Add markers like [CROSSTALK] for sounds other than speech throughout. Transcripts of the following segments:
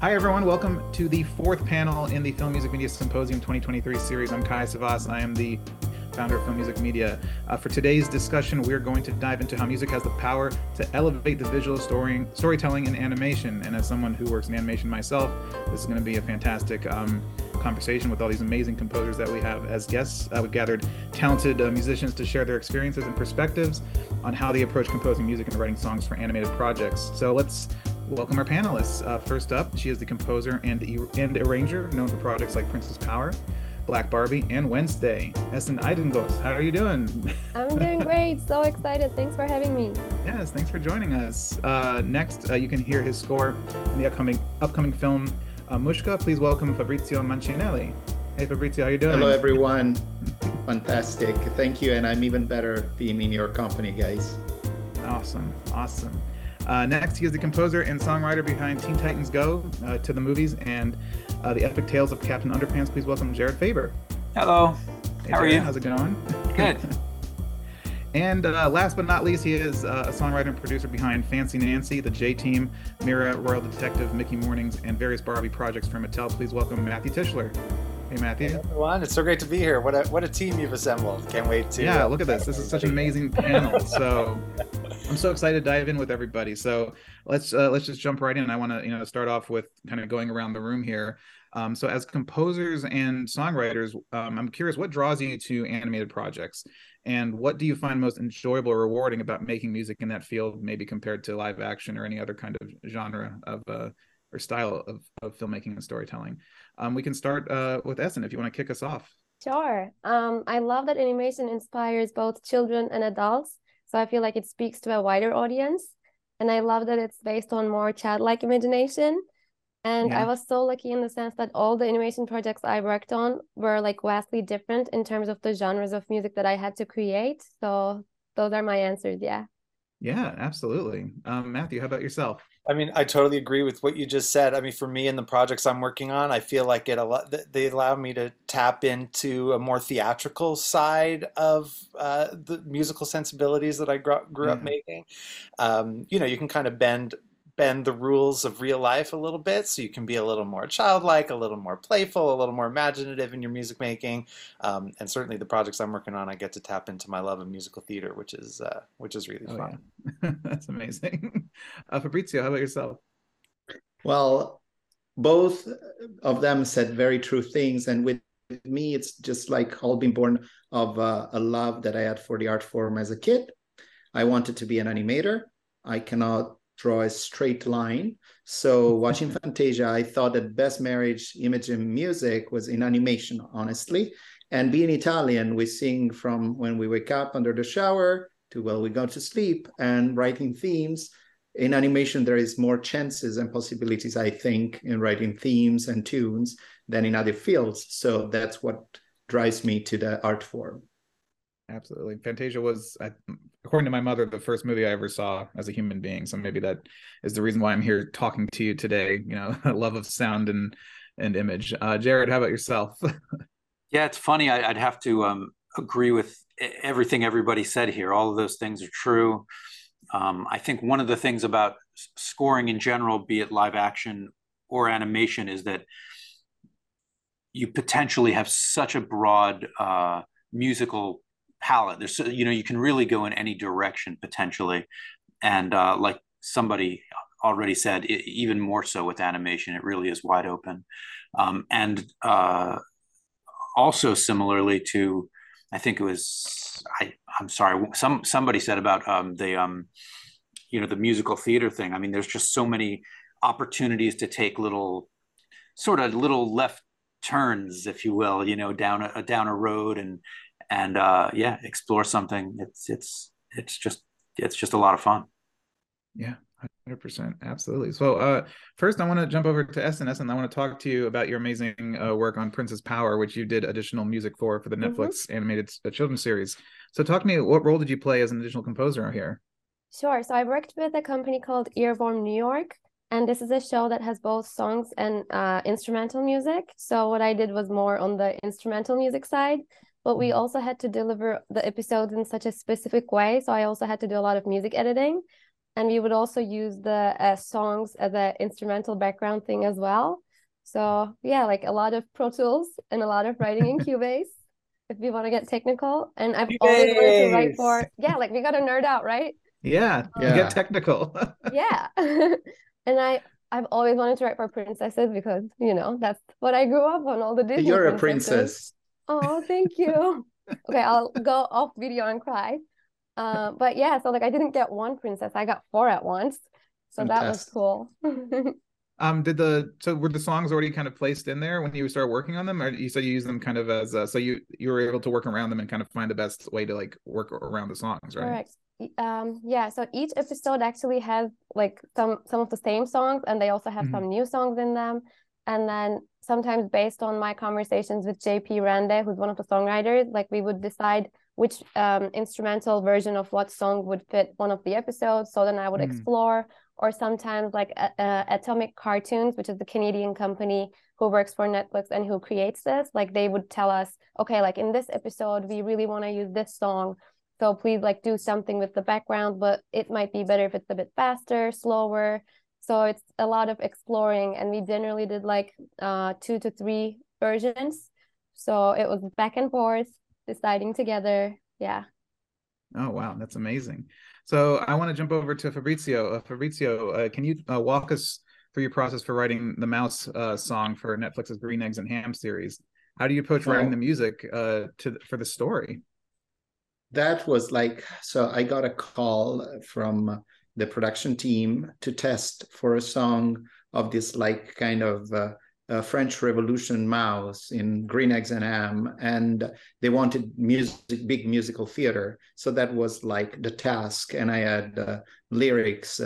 Hi, everyone. Welcome to the fourth panel in the Film Music Media Symposium 2023 series. I'm Kaya Savas. I am the founder of Film Music Media. Uh, for today's discussion, we're going to dive into how music has the power to elevate the visual story, storytelling in animation. And as someone who works in animation myself, this is going to be a fantastic um, conversation with all these amazing composers that we have as guests. Uh, we've gathered talented uh, musicians to share their experiences and perspectives on how they approach composing music and writing songs for animated projects. So let's welcome our panelists. Uh, first up, she is the composer and, and arranger known for projects like Princess Power, Black Barbie, and Wednesday. Esin Aydingoz, how are you doing? I'm doing great. So excited. Thanks for having me. Yes, thanks for joining us. Uh, next, uh, you can hear his score in the upcoming upcoming film uh, Mushka. Please welcome Fabrizio Mancinelli. Hey, Fabrizio, how are you doing? Hello, everyone. Fantastic. Thank you, and I'm even better being in your company, guys. Awesome, awesome. Uh, next, he is the composer and songwriter behind Teen Titans Go uh, to the movies and uh, the epic tales of Captain Underpants. Please welcome Jared Faber. Hello. Hey, How Jared, are you? How's it going? Good. [LAUGHS] and uh, last but not least, he is uh, a songwriter and producer behind Fancy Nancy, the J Team, Mira, Royal Detective, Mickey Mornings, and various Barbie projects for Mattel. Please welcome Matthew Tishler. Hey, Matthew. Hey everyone, it's so great to be here. What a what a team you've assembled. Can't wait to. Yeah, look at this. This is such an amazing panel. [LAUGHS] So I'm so excited to dive in with everybody. So let's uh, let's just jump right in. I want to you know start off with kind of going around the room here. Um, so as composers and songwriters, um, I'm curious what draws you to animated projects, and what do you find most enjoyable or rewarding about making music in that field, maybe compared to live action or any other kind of genre of uh, or style of, of filmmaking and storytelling. Um, we can start uh, with Esin if you want to kick us off. Sure. Um, I love that animation inspires both children and adults. So I feel like it speaks to a wider audience. And I love that it's based on more childlike imagination. And Yeah. I was so lucky in the sense that all the animation projects I worked on were like vastly different in terms of the genres of music that I had to create. So those are my answers. Yeah. Yeah, absolutely. Um, Matthew, how about yourself? I mean, I totally agree with what you just said. I mean, for me and the projects I'm working on, I feel like it a lot. They allow me to tap into a more theatrical side of uh, the musical sensibilities that I grew, grew up Yeah. making. Um, you know, you can kind of bend bend the rules of real life a little bit, so you can be a little more childlike, a little more playful, a little more imaginative in your music making. Um, and certainly, the projects I'm working on, I get to tap into my love of musical theater, which is uh, which is really Oh, fun. yeah. [LAUGHS] That's amazing. [LAUGHS] Uh, Fabrizio, how about yourself? Well, both of them said very true things, and with me, it's just like all being born of uh, a love that I had for the art form as a kid. I wanted to be an animator. I cannot draw a straight line. So mm-hmm. watching Fantasia, I thought that best marriage image and music was in animation, honestly. And being Italian, we sing from when we wake up under the shower to when we go to sleep and writing themes. In animation, there is more chances and possibilities, I think, in writing themes and tunes than in other fields. So that's what drives me to the art form. Absolutely. Fantasia was, I- according to my mother, the first movie I ever saw as a human being. So maybe that is the reason why I'm here talking to you today. You know, [LAUGHS] love of sound and and image. Uh, Jared, how about yourself? [LAUGHS] Yeah, it's funny. I, I'd have to um, agree with everything everybody said here. All of those things are true. Um, I think one of the things about scoring in general, be it live action or animation, is that you potentially have such a broad uh, musical palette. There's, you know, you can really go in any direction potentially, and uh, like somebody already said, e- even more so with animation, it really is wide open. Um, and uh, also similarly to i think it was i i'm sorry some somebody said about um the um you know the musical theater thing i mean there's just so many opportunities to take little sort of little left turns if you will you know down a down a road and and uh yeah explore something it's it's it's just it's just a lot of fun Yeah, hundred percent, absolutely. So, uh, first, I want to jump over to Esin. and I want to talk to you about your amazing uh, work on Princess Power, which you did additional music for for the Mhm. Netflix animated uh, children's series. So, talk to me. What role did you play as an additional composer here? Sure. So I worked with a company called Earworm New York, and this is a show that has both songs and uh, instrumental music. So what I did was more on the instrumental music side, but we Mhm. also had to deliver the episodes in such a specific way. So I also had to do a lot of music editing. and we would also use the uh, songs as an instrumental background thing as well. So yeah, like a lot of Pro Tools and a lot of writing in [LAUGHS] Cubase if you want to get technical. And I've always wanted to write for yeah, like we got to nerd out, right? Yeah, yeah. get technical. [LAUGHS] yeah. [LAUGHS] and I I've always wanted to write for princesses because, you know, that's what I grew up on all the Disney You're princesses. a princess. Oh, thank you. [LAUGHS] okay, I'll go off video and cry. Uh, but yeah, so like I didn't get one princess, I got four at once. So Fantastic. that was cool. [LAUGHS] um, did the so were the songs already kind of placed in there when you started working on them, or you said you use them kind of as so you you were able to work around them and kind of find the best way to like work around the songs, right? Correct. Um, yeah. So each episode actually has like some some of the same songs, and they also have mm-hmm. some new songs in them. And then sometimes based on my conversations with JP Rande, who's one of the songwriters, like we would decide which um, instrumental version of what song would fit one of the episodes. So then I would mm. explore, or sometimes like uh, Atomic Cartoons, which is the Canadian company who works for Netflix and who creates this, like they would tell us, okay, like in this episode, we really want to use this song. So please like do something with the background, but it might be better if it's a bit faster, slower. So it's a lot of exploring, and we generally did like uh, two to three versions. So it was back and forth deciding together. Yeah. Oh wow, that's amazing. So I want to jump over to Fabrizio. Uh, Fabrizio, uh, can you uh, walk us through your process for writing the mouse uh, song for Netflix's Green Eggs and Ham series? How do you approach writing the music uh, to for the story? That was like so. I got a call from the production team to test for a song of this like kind of uh, uh, French Revolution mouse in Green Eggs and Ham, and they wanted music, big musical theater. So that was like the task, and I had uh, lyrics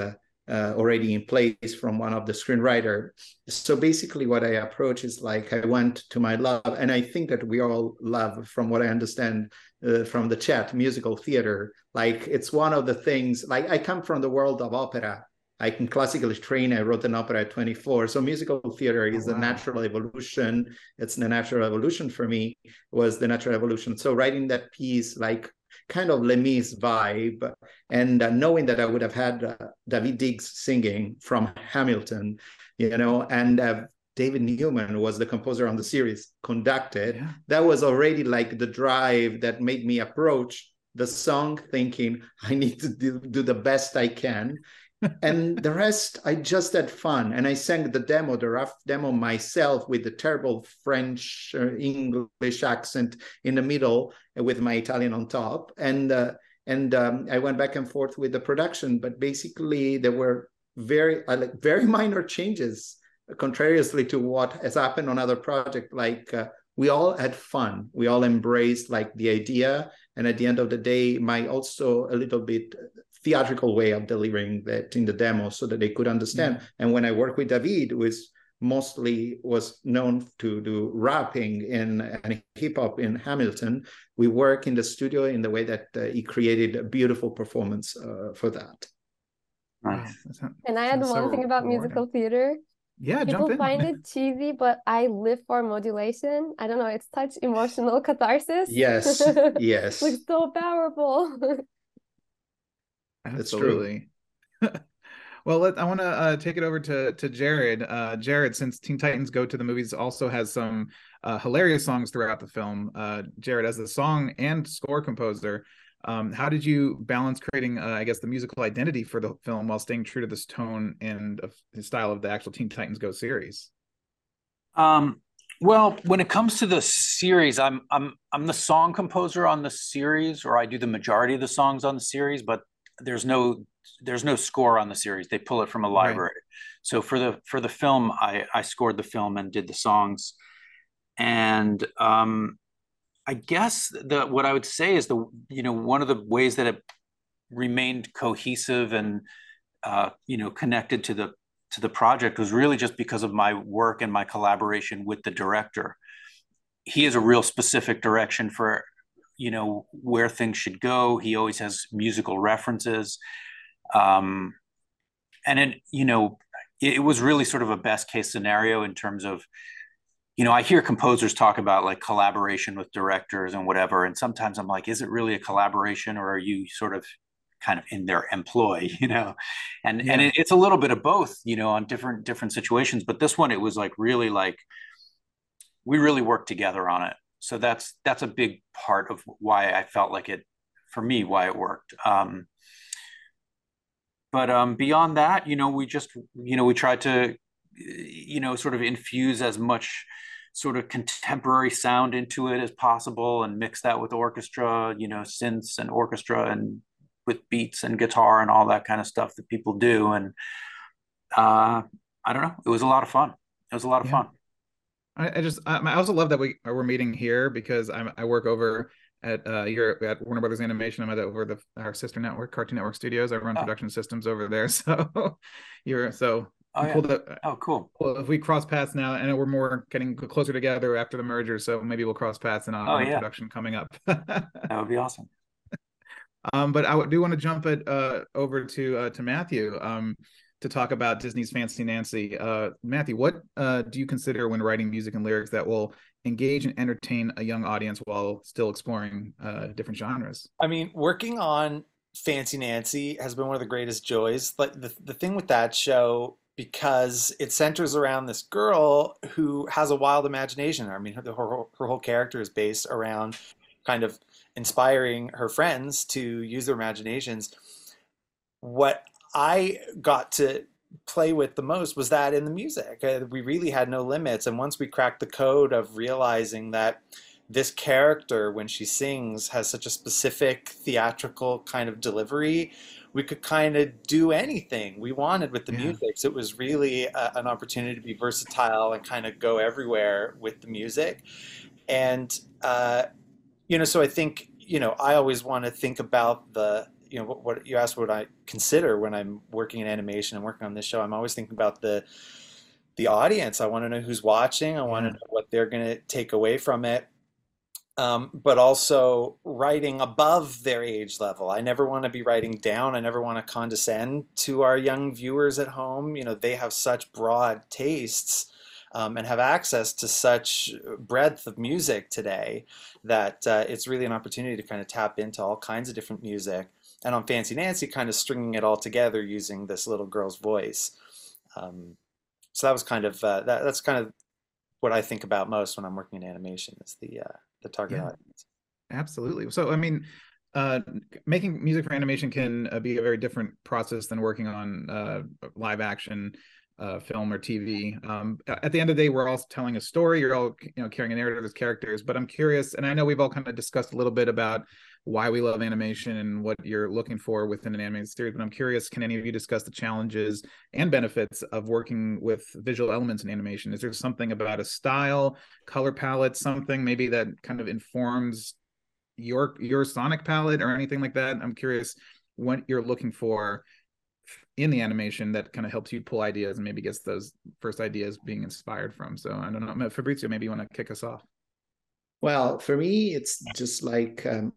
uh, already in place from one of the screenwriter. So basically, what I approach is like I went to my love, and I think that we all love, from what I understand uh, from the chat, musical theater. Like it's one of the things. Like I come from the world of opera I can classically train. I wrote an opera at 24. So musical theater is wow. a natural evolution. It's the natural evolution for me was the natural evolution. So writing that piece, like kind of Les Mis vibe, and uh, knowing that I would have had uh, Daveed Diggs singing from Hamilton, you know, and uh, David Newman was the composer on the series, conducted. Yeah. That was already like the drive that made me approach the song thinking I need to do, do the best I can and the rest i just had fun. And i sang the demo the rough demo myself with the terrible french uh, english accent in the middle with my italian on top. And uh, and um, i went back and forth with the production. But basically there were very uh, like very [LAUGHS] minor changes contrariously to what has happened on other projects like uh, we all had fun. We all embraced like the idea. And at the end of the day my also a little bit theatrical way of delivering that in the demo so that they could understand. Mm-hmm. And when I work with David, was mostly was known to do rapping in and hip hop in Hamilton. We work in the studio in the way that uh, he created a beautiful performance uh, for that. Nice. And I had one so thing about musical theater. Yeah, people find it [LAUGHS] cheesy, but I live for modulation. I don't know, it's such emotional [LAUGHS] catharsis. Yes, [LAUGHS] yes, like so powerful. Absolutely. [LAUGHS] well, let, I want to uh, take it over to to Jared. Uh, Jared, since Teen Titans Go to the Movies also has some uh, hilarious songs throughout the film. Uh, Jared, as the song and score composer, um, how did you balance creating, uh, I guess, the musical identity for the film while staying true to this tone and the style of the actual Teen Titans Go series? Um, well, when it comes to the series, I'm I'm I'm the song composer on the series, or I do the majority of the songs on the series. But there's no there's no score on the series. They pull it from a library. Right. So for the for the film, I I scored the film and did the songs, and um, I guess the what I would say is the you know one of the ways that it remained cohesive and uh, you know connected to the to the project was really just because of my work and my collaboration with the director. He has a real specific direction for you know where things should go. He always has musical references, um, and it you know it, it was really sort of a best case scenario in terms of you know, I hear composers talk about like collaboration with directors and whatever. And sometimes I'm like, is it really a collaboration or are you sort of kind of in their employ, [LAUGHS] you know, and yeah. and it, it's a little bit of both, you know, on different different situations. But this one, it was like really like we really worked together on it. So that's that's a big part of why I felt like it for me why it worked. Um, but um, beyond that, you know, we just you know we tried to you know sort of infuse as much sort of contemporary sound into it as possible and mix that with orchestra, you know, synths and orchestra and with beats and guitar and all that kind of stuff that people do. And uh, I don't know, it was a lot of fun. It was a lot of yeah. fun. I, I just I also love that we we're meeting here because I'm I work over at uh you're at Warner Brothers Animation. I'm at over the our sister network, Cartoon Network Studios. I run oh. production systems over there. [LAUGHS] So you're so Oh, yeah. Cool oh, cool. Well, if we cross paths now, and we're more getting closer together after the merger, so maybe we'll cross paths in on, oh, yeah. production coming up. [LAUGHS] that would be awesome. Um, but I do want to jump it uh, over to uh, to Matthew um, to talk about Disney's Fancy Nancy. Uh, Matthew, what uh, do you consider when writing music and lyrics that will engage and entertain a young audience while still exploring uh, different genres? I mean, working on Fancy Nancy has been one of the greatest joys. Like the the thing with that show because it centers around this girl who has a wild imagination. I mean, her, her, her whole character is based around kind of inspiring her friends to use their imaginations. What I got to play with the most was that in the music. Uh, we really had no limits. And once we cracked the code of realizing that this character, when she sings, has such a specific theatrical kind of delivery, we could kind of do anything we wanted with the yeah. music. So it was really a, an opportunity to be versatile and kind of go everywhere with the music. And, uh, you know, so I think, you know, I always want to think about the, you know, what, what you asked what I consider when I'm working in animation and working on this show. I'm always thinking about the, the audience. I want to know who's watching. I want to know what they're going to take away from it um, but also writing above their age level. I never want to be writing down. I never want to condescend to our young viewers at home. You know, they have such broad tastes um, and have access to such breadth of music today that uh, it's really an opportunity to kind of tap into all kinds of different music. And on Fancy Nancy, kind of stringing it all together using this little girl's voice. Um, so that was kind of uh, that, that's kind of what I think about most when I'm working in animation is the uh, the target yeah, audience. Absolutely. So, I mean, uh, making music for animation can uh, be a very different process than working on uh, live action uh, film or TV. Um, at the end of the day, we're all telling a story. You're all, you know, carrying a narrative as characters. But I'm curious, and I know we've all kind of discussed a little bit about why we love animation and what you're looking for within an animated series. But I'm curious, can any of you discuss the challenges and benefits of working with visual elements in animation? Is there something about a style, color palette, something maybe that kind of informs your your sonic palette or anything like that? I'm curious what you're looking for in the animation that kind of helps you pull ideas and maybe gets those first ideas being inspired from. So I don't know, Fabrizio, maybe you want to kick us off. Well, for me, it's just like um,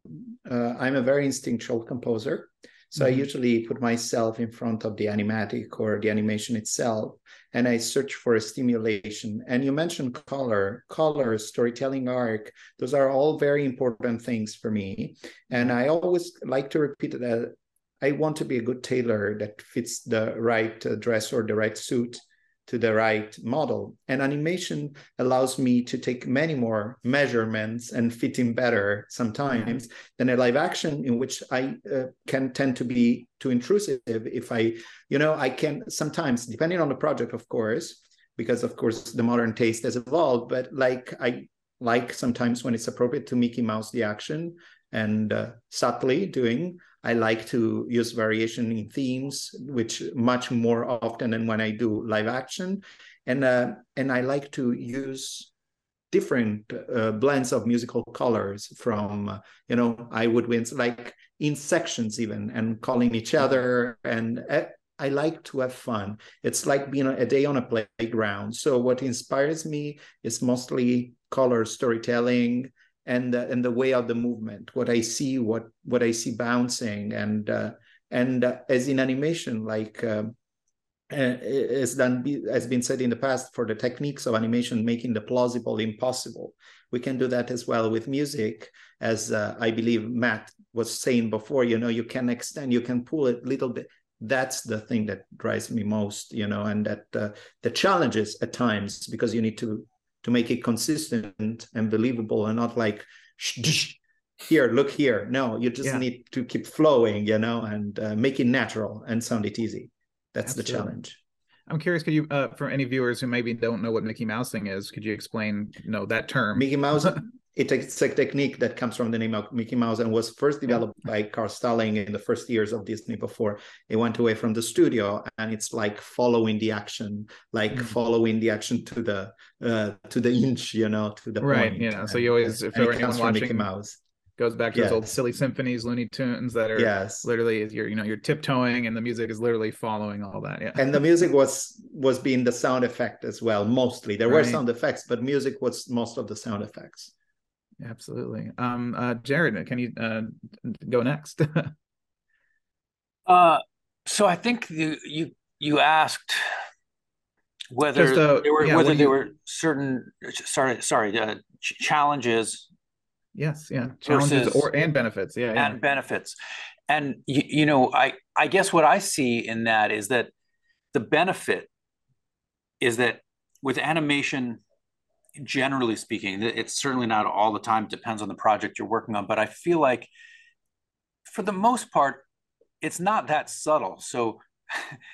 uh, I'm a very instinctual composer. So mm-hmm. I usually put myself in front of the animatic or the animation itself, and I search for a stimulation. And you mentioned color, color, storytelling arc. Those are all very important things for me. And I always like to repeat that I want to be a good tailor that fits the right uh, dress or the right suit to the right model. And animation allows me to take many more measurements and fit in better sometimes mm-hmm. than a live action in which I uh, can tend to be too intrusive. If I, you know, I can sometimes, depending on the project, of course, because of course the modern taste has evolved, but like I like sometimes when it's appropriate to Mickey Mouse the action and uh, subtly doing I like to use variation in themes, which much more often than when I do live action, and uh, and I like to use different uh, blends of musical colors from uh, you know I woodwinds like in sections even and calling each other and uh, I like to have fun. It's like being a day on a playground. So what inspires me is mostly color storytelling, and the, and the way of the movement, what I see, what what I see bouncing, and uh, and uh, as in animation, like um, uh, as done has been said in the past, for the techniques of animation, making the plausible impossible, we can do that as well with music, as uh, I believe Matt was saying before you know you can extend you can pull it a little bit. That's the thing that drives me most you know and that uh, the challenges at times because you need to to make it consistent and believable and not like here look here no you just yeah. need to keep flowing you know and uh, make it natural and sound it easy that's Absolutely. the challenge I'm curious, could you, uh, for any viewers who maybe don't know what Mickey Mousing is, could you explain, you know, that term? Mickey Mouse [LAUGHS] it's a technique that comes from the name of Mickey Mouse and was first developed by Carl Stalling in the first years of Disney before it went away from the studio. And it's like following the action, like mm-hmm. following the action to the uh, to the inch, you know, to the right. Point. You know, so you always if there anyone watching Mickey Mouse. Goes back to yes. those old silly symphonies, Looney Tunes that are yes. literally you're you know you're tiptoeing and the music is literally following all that. Yeah. And the music was was being the sound effect as well, mostly. There right. were sound effects, but music was most of the sound effects. Absolutely. Um, uh, Jared, can you uh, go next? [LAUGHS] uh, so I think you you, you asked whether Just, uh, there were yeah, whether there you... were certain sorry sorry uh, ch- challenges. Yes, yeah, challenges or and benefits, yeah, yeah. and benefits, and you, you know I I guess what I see in that is that the benefit is that with animation generally speaking, it's certainly not all the time, it depends on the project you're working on, but I feel like for the most part, it's not that subtle. So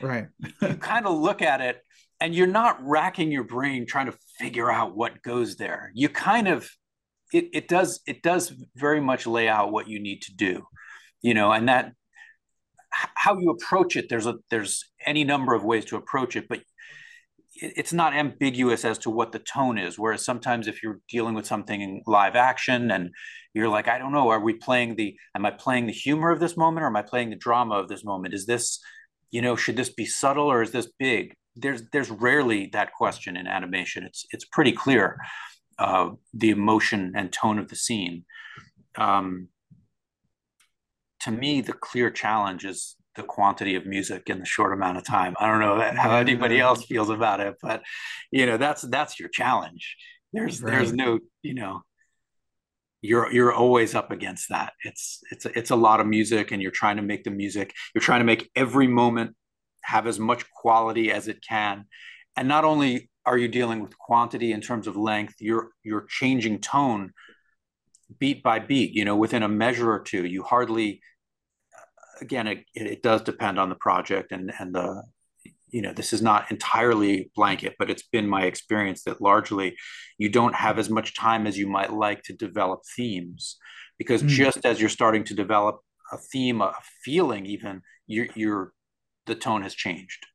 right. [LAUGHS] you kind of look at it and you're not racking your brain trying to figure out what goes there. You kind of it, it does it does very much lay out what you need to do, you know, and that how you approach it there's a there's any number of ways to approach it but it's not ambiguous as to what the tone is whereas sometimes if you're dealing with something in live action and you're like i don't know are we playing the am i playing the humor of this moment or am i playing the drama of this moment? Is this you know should this be subtle or is this big? There's there's rarely that question in animation. It's it's pretty clear uh, the emotion and tone of the scene. Um, to me the clear challenge is the quantity of music in the short amount of time. I don't know how anybody else feels about it, but you know that's that's your challenge. There's right. there's no you know you're you're always up against that. It's it's it's a lot of music, and you're trying to make the music. You're trying to make every moment have as much quality as it can, and not only are you dealing with quantity in terms of length, you're you're changing tone beat by beat. You know, within a measure or two, you hardly again, it, it does depend on the project and and the you know this is not entirely blanket but it's been my experience that largely you don't have as much time as you might like to develop themes because mm. just as you're starting to develop a theme a feeling even you're, you're the tone has changed.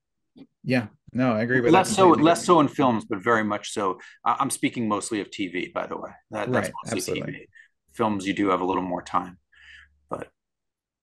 Yeah. No i agree with less so less so in films but very much so. I'm speaking mostly of tv by the way. That, that's right, mostly absolutely. tv films you do have a little more time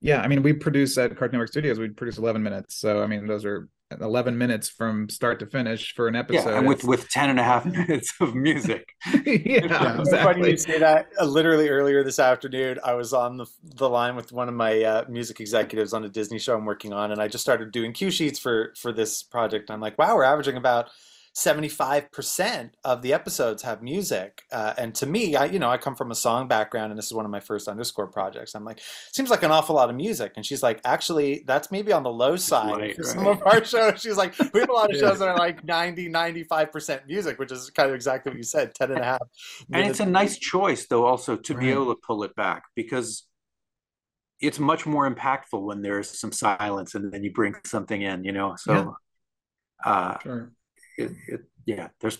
yeah, I mean, we produce at Cartoon Network Studios. We produce 11 minutes, so I mean, those are 11 minutes from start to finish for an episode. Yeah, and with with 10 and a half [LAUGHS] minutes of music. [LAUGHS] yeah, yeah exactly. funny you say that. Uh, literally earlier this afternoon, I was on the the line with one of my uh, music executives on a Disney show I'm working on, and I just started doing cue sheets for for this project. I'm like, wow, we're averaging about 75% of the episodes have music. Uh, and to me, I, you know, I come from a song background and this is one of my first underscore projects. I'm like, seems like an awful lot of music. And she's like, actually, that's maybe on the low side right, for right. some of our shows. She's like, we have a lot of [LAUGHS] shows that are like 90, 95% music, which is kind of exactly what you said, 10 and a half. And it's a nice choice though, also to right. be able to pull it back because it's much more impactful when there's some silence and then you bring something in, you know? So, yeah. uh, sure it, it yeah, there's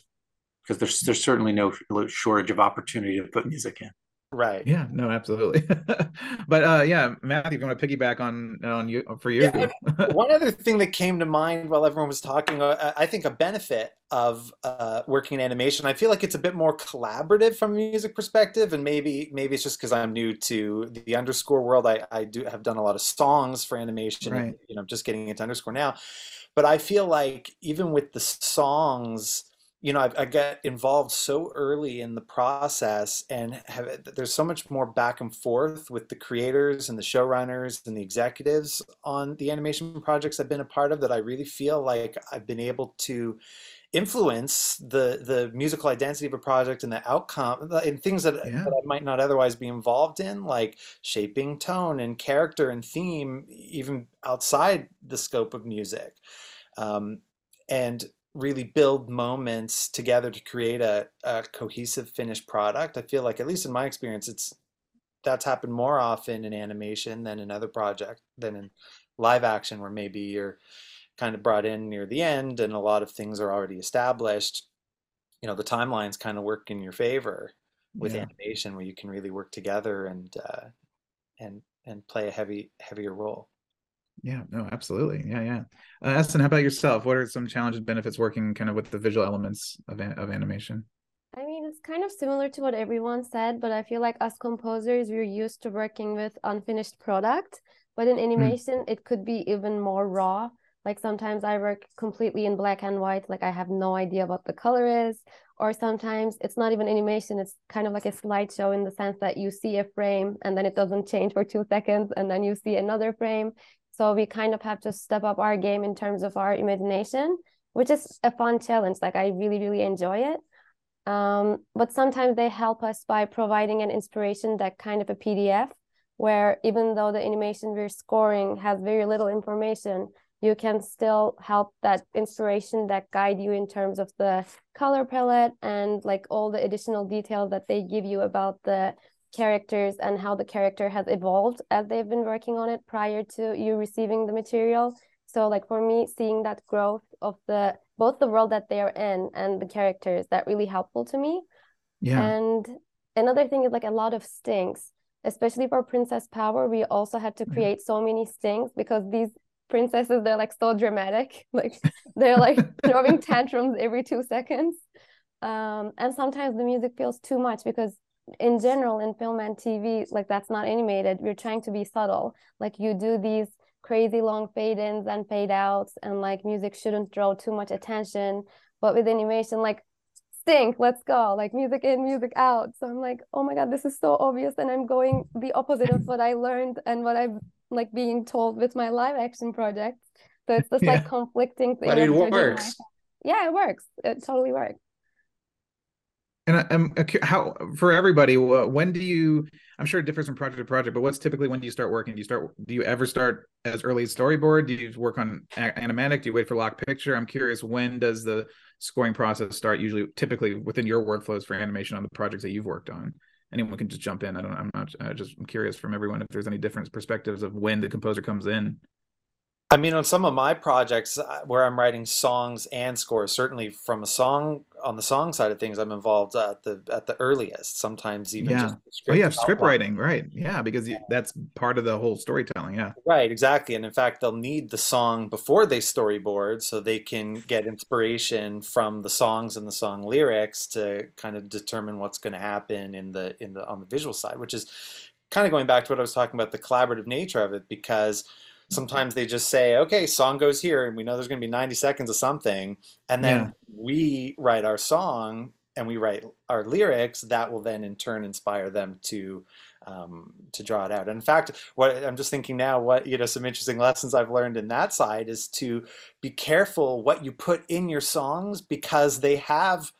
because there's there's certainly no shortage of opportunity to put music in. Right. Yeah. No. Absolutely. [LAUGHS] but uh, yeah, Matthew, if you want to piggyback on on you for you. Yeah, one other thing that came to mind while everyone was talking, uh, I think a benefit of uh, working in animation, I feel like it's a bit more collaborative from a music perspective, and maybe maybe it's just because I'm new to the underscore world. I I do have done a lot of songs for animation. Right. And, you know, just getting into underscore now but I feel like even with the songs, you know, I, I, get involved so early in the process, and have, there's so much more back and forth with the creators and the showrunners and the executives on the animation projects I've been a part of that I really feel like I've been able to influence the the musical identity of a project and the outcome and things that, Yeah. that I might not otherwise be involved in, like shaping tone and character and theme, even outside the scope of music, um, and really build moments together to create a, a cohesive finished product. I feel like, at least in my experience, it's that's happened more often in animation than in other projects than in live action, where maybe you're kind of brought in near the end and a lot of things are already established, you know, the timelines kind of work in your favor with Yeah. animation where you can really work together and uh, and and play a heavy heavier role. Yeah, no, absolutely. Yeah, yeah. Uh, Esin, how about yourself? What are some challenges, benefits working kind of with the visual elements of of animation? I mean, it's kind of similar to what everyone said, but I feel like as composers, we're used to working with unfinished product. But in animation, it could be even more raw. Like sometimes I work completely in black and white, like I have no idea what the color is. Or sometimes it's not even animation, it's kind of like a slideshow in the sense that you see a frame and then it doesn't change for two seconds, and then you see another frame. So we kind of have to step up our game in terms of our imagination, which is a fun challenge. Like I really, really enjoy it. Um, but sometimes they help us by providing an inspiration that kind of a PDF, where even though the animation we're scoring has very little information, you can still help that inspiration that guide you in terms of the color palette and like all the additional details that they give you about the characters and how the character has evolved as they've been working on it prior to you receiving the material. So like for me, seeing that growth of the both the world that they are in and the characters, that really helpful to me. Yeah. And another thing is like a lot of stings, especially for Princess Power. We also had to Mhm. create so many stings because these princesses, they're like so dramatic. [LAUGHS] Like they're like throwing [LAUGHS] tantrums every two seconds. Um, and sometimes the music feels too much because in general in film and TV, like that's not animated. We're trying to be subtle. Like you do these crazy long fade ins and fade outs, and like music shouldn't draw too much attention. But with animation, like stink, let's go, like music in, music out. So I'm like, oh my God, this is so obvious. And I'm going the opposite of what I learned and what I'm like being told with my live action project. So it's just like Yeah. conflicting thing. But it works. Yeah, it works. It totally works. And I, I'm uh, how for everybody. When do you? I'm sure it differs from project to project, but what's typically when do you start working? Do you start? Do you ever start as early as storyboard? Do you work on a- animatic? Do you wait for lock picture? I'm curious. When does the scoring process start? Usually, typically within your workflows for animation on the projects that you've worked on. Anyone can just jump in. I don't. I'm not. I just I'm curious from everyone if there's any different perspectives of when the composer comes in. I mean, on some of my projects uh, where I'm writing songs and scores, certainly from a song on the song side of things, I'm involved at the at the earliest. Sometimes even Yeah. Oh yeah, script outline. writing, right? Yeah, because you, that's part of the whole storytelling. Yeah. Right, exactly. And in fact, they'll need the song before they storyboard so they can get inspiration from the songs and the song lyrics to kind of determine what's going to happen in the in the on the visual side, which is kind of going back to what I was talking about the collaborative nature of it because sometimes they just say, okay, song goes here and we know there's going to be 90 seconds of something and then Yeah. we write our song and we write our lyrics that will then in turn inspire them to um, to draw it out. And in fact, what I'm just thinking now, what you know, some interesting lessons I've learned in that side is to be careful what you put in your songs because they have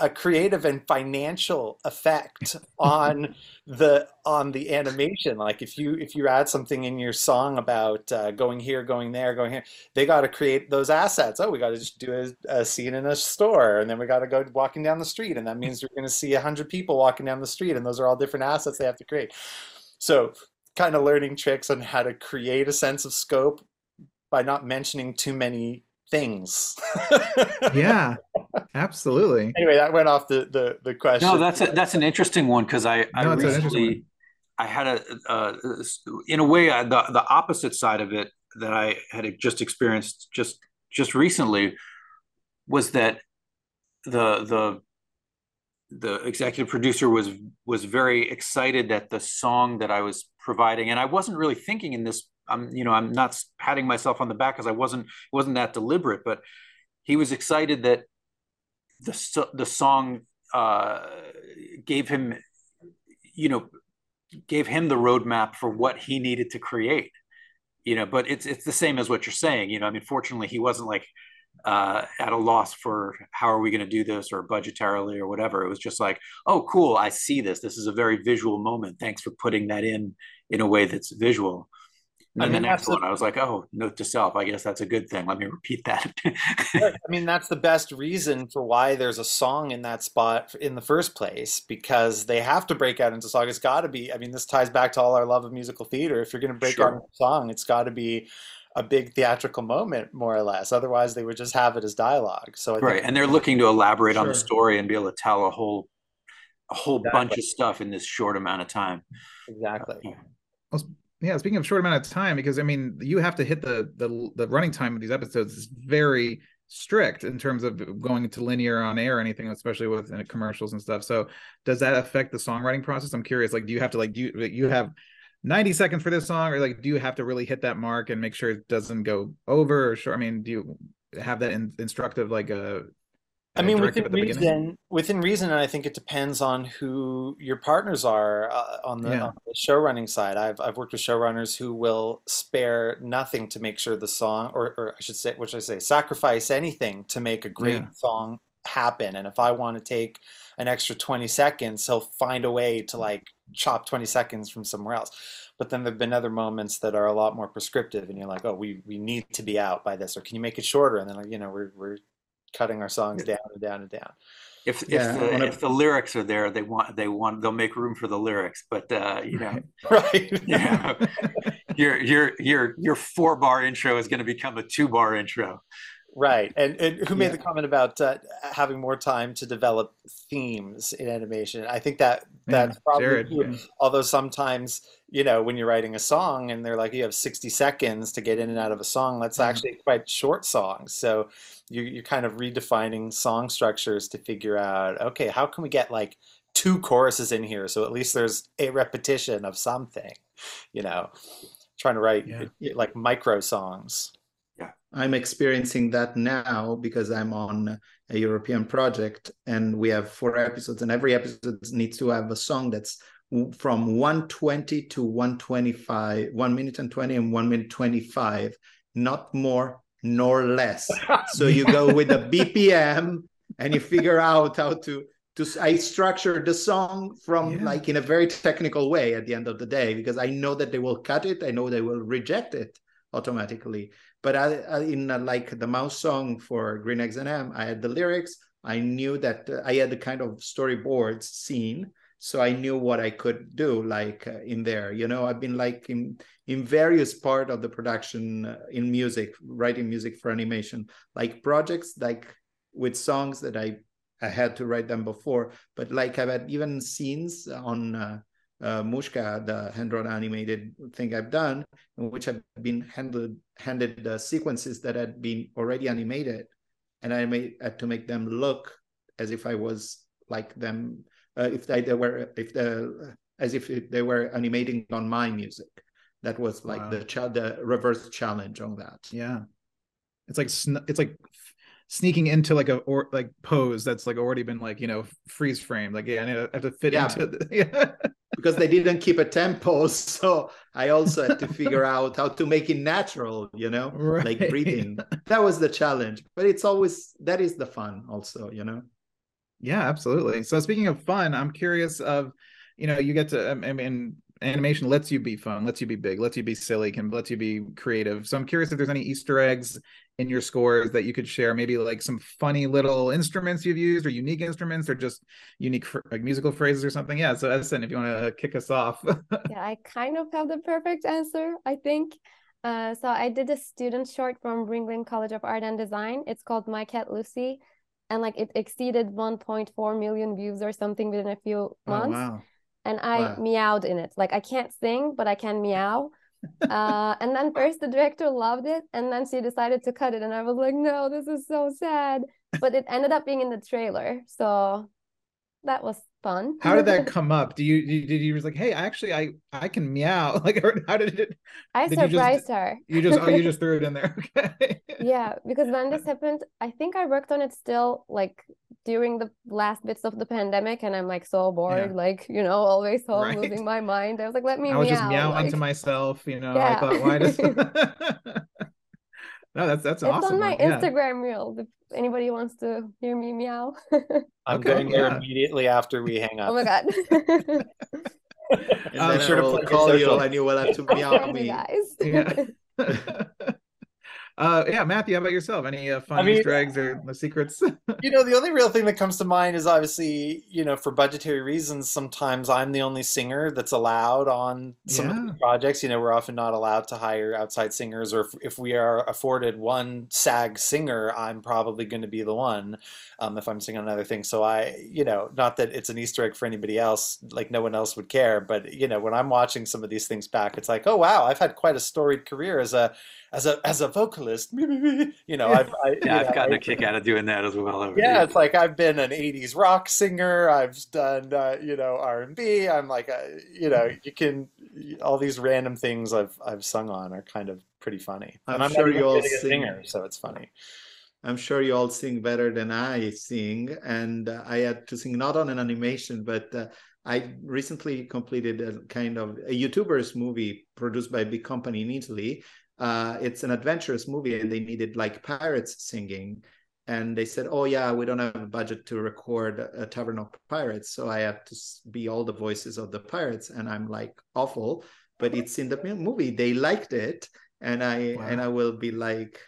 a creative and financial effect on the on the animation. Like if you if you add something in your song about uh, going here going there going here they got to create those assets. Oh we got to just do a, a scene in a store and then we got to go walking down the street and that means you're going to see 100 people walking down the street and those are all different assets they have to create. So kind of learning tricks on how to create a sense of scope by not mentioning too many things Yeah. [LAUGHS] Absolutely. anyway that went off the the, the question No, that's a, that's an interesting one because I I No, it's recently I had a uh, in a way I, the the opposite side of it that I had just experienced just just recently was that the the the executive producer was was very excited that the song that I was providing and I wasn't really thinking in this I'm you know I'm not patting myself on the back because I wasn't wasn't that deliberate but he was excited that the the song uh, gave him, you know, gave him the roadmap for what he needed to create. You know, but it's it's the same as what you're saying. You know, I mean, fortunately, he wasn't like uh, at a loss for how are we going to do this or budgetarily or whatever. It was just like, oh, cool, I see this. This is a very visual moment. Thanks for putting that in in a way that's visual. And I mean, the next one, I was like, oh, note to self. I guess that's a good thing. Let me repeat that. [LAUGHS] I mean, that's the best reason for why there's a song in that spot in the first place, because they have to break out into song. It's got to be, I mean, this ties back to all our love of musical theater. If you're going to break sure. out into a song, it's got to be a big theatrical moment, more or less. Otherwise, they would just have it as dialogue. So I right, and they're looking to elaborate sure. on the story and be able to tell a whole, a whole exactly. bunch of stuff in this short amount of time. Exactly. Uh, well, yeah. Speaking of short amount of time, because I mean, you have to hit the the the running time of these episodes is very strict in terms of going to linear on air or anything, especially with uh, commercials and stuff. So, does that affect the songwriting process? I'm curious. Like, do you have to like do you, you have 90 seconds for this song or like do you have to really hit that mark and make sure it doesn't go over or sure i mean do you have that in, instructive like a uh, I mean, within reason, within reason, and I think it depends on who your partners are uh, on, the, yeah. on, the, show running side. I've I've worked with showrunners who will spare nothing to make sure the song, or, or I should say, which I say, sacrifice anything to make a great yeah. song happen. And if I want to take an extra twenty seconds, he'll find a way to like chop 20 seconds from somewhere else. But then there've been other moments that are a lot more prescriptive, and you're like, oh, we we need to be out by this, or can you make it shorter? And then like, you know, we're we're cutting our songs down and down and down. If yeah, if, the, if the lyrics are there, they want they want they'll make room for the lyrics. But uh, you know, right? [LAUGHS] [LAUGHS] Yeah, your your your your four bar intro is going to become a two bar intro. Right, and and who made yeah. the comment about uh, having more time to develop themes in animation? I think that that's yeah, probably Jared, yeah. although sometimes you know when you're writing a song and they're like you have 60 seconds to get in and out of a song, that's mm-hmm. actually quite short songs. So you, you're kind of redefining song structures to figure out okay, how can we get like two choruses in here so at least there's a repetition of something, you know, trying to write like micro songs. I'm experiencing that now because I'm on a European project and we have four episodes, and every episode needs to have a song that's from 120 to 125, one minute and 20 and one minute 25, not more nor less. [LAUGHS] so you go with a BPM and you figure out how to to I structure the song from yeah. like in a very technical way at the end of the day because I know that they will cut it, I know they will reject it automatically. But I, I, in uh, like the mouse song for Green Eggs and Ham, I had the lyrics. I knew that uh, I had the kind of storyboards scene, so I knew what I could do like uh, in there. You know, I've been like in in various part of the production uh, in music, writing music for animation, like projects like with songs that I I had to write them before, but like I've had even scenes on uh, Mushka, the hand-drawn animated thing I've done, in which I've been handled handed the sequences that had been already animated, and I made had to make them look as if I was like them, uh, if they, they, were if the as if they were animating on my music. That was like wow. the ch- the reverse challenge on that. Yeah, it's like it's like sneaking into like a or like pose that's like already been like you know freeze frame like yeah I have to fit yeah. into the, [LAUGHS] yeah because they didn't keep a tempo [LAUGHS] so I also had to figure out how to make it natural you know [LAUGHS] right. like breathing that was the challenge but it's always that is the fun also you know yeah absolutely so speaking of fun I'm curious of you know you get to um, I mean animation lets you be fun, lets you be big, lets you be silly, can lets you be creative. So I'm curious if there's any Easter eggs in your scores that you could share, maybe like some funny little instruments you've used or unique instruments or just unique like musical phrases or something. Yeah. So Edison, if you want to kick us off. [LAUGHS] yeah, I kind of have the perfect answer, I think. Uh, so I did a student short from Ringling College of Art and Design. It's called My Cat Lucy. And like it exceeded 1.4 million views or something within a few oh, months. Oh, wow and I wow. meowed in it. Like I can't sing, but I can meow. Uh, and then first the director loved it, and then she decided to cut it, and I was like, no, this is so sad. But it ended up being in the trailer, so that was fun. How did that [LAUGHS] come up? Do you did you was like, hey, actually, I I can meow? [LAUGHS] Like, how did it? I did surprised you just, her. You just oh, you [LAUGHS] just threw it in there. Okay. yeah, because when this happened, I think I worked on it still like during the last bits of the pandemic, and I'm like so bored, yeah. like you know, always home, right. losing my mind. I was like, let me. I was meow. just meowing like, to myself, you know. Yeah. I thought, why does? [LAUGHS] [LAUGHS] No, that's that's It's awesome. on my yeah. Instagram reel. If anybody wants to hear me meow. I'm Okay, going there yeah. immediately after we hang up. oh my god. [LAUGHS] And then sure I to will plug call you social. and you will have to meow me. guys. Yeah. Uh, yeah, Matthew, how about yourself? Any uh, fun I mean- Easter eggs or the secrets? [LAUGHS] You know, the only real thing that comes to mind is obviously, you know, for budgetary reasons, sometimes I'm the only singer that's allowed on some of Yeah. these projects. You know, we're often not allowed to hire outside singers, or if, if we are afforded one SAG singer, I'm probably going to be the one um, if I'm singing another thing. So I, you know, not that it's an Easter egg for anybody else, like no one else would care, but you know, when I'm watching some of these things back, it's like, oh wow, I've had quite a storied career as a as a as a vocalist. [LAUGHS] You know, I've I, you Yeah, I've know, gotten I- a kick out of doing that as well. Over yeah, years. it's like I've been an '80s rock singer. I've done, uh, you know, R&B. I'm like, uh, you know, you can all these random things I've I've sung on are kind of pretty funny. I'm I'm sure you all really sing- singer, so it's funny. I'm sure you all sing better than I sing, and uh, I had to sing not on an animation, but uh, I recently completed a kind of a YouTuber's movie produced by a big company in Italy. Uh, it's an adventurous movie, and they needed like pirates singing, and they said, "Oh yeah, we don't have a budget to record a Tavern of Pirates, so I have to be all the voices of the pirates," and I'm like awful, but it's in the movie. They liked it, and I Wow. and I will be like.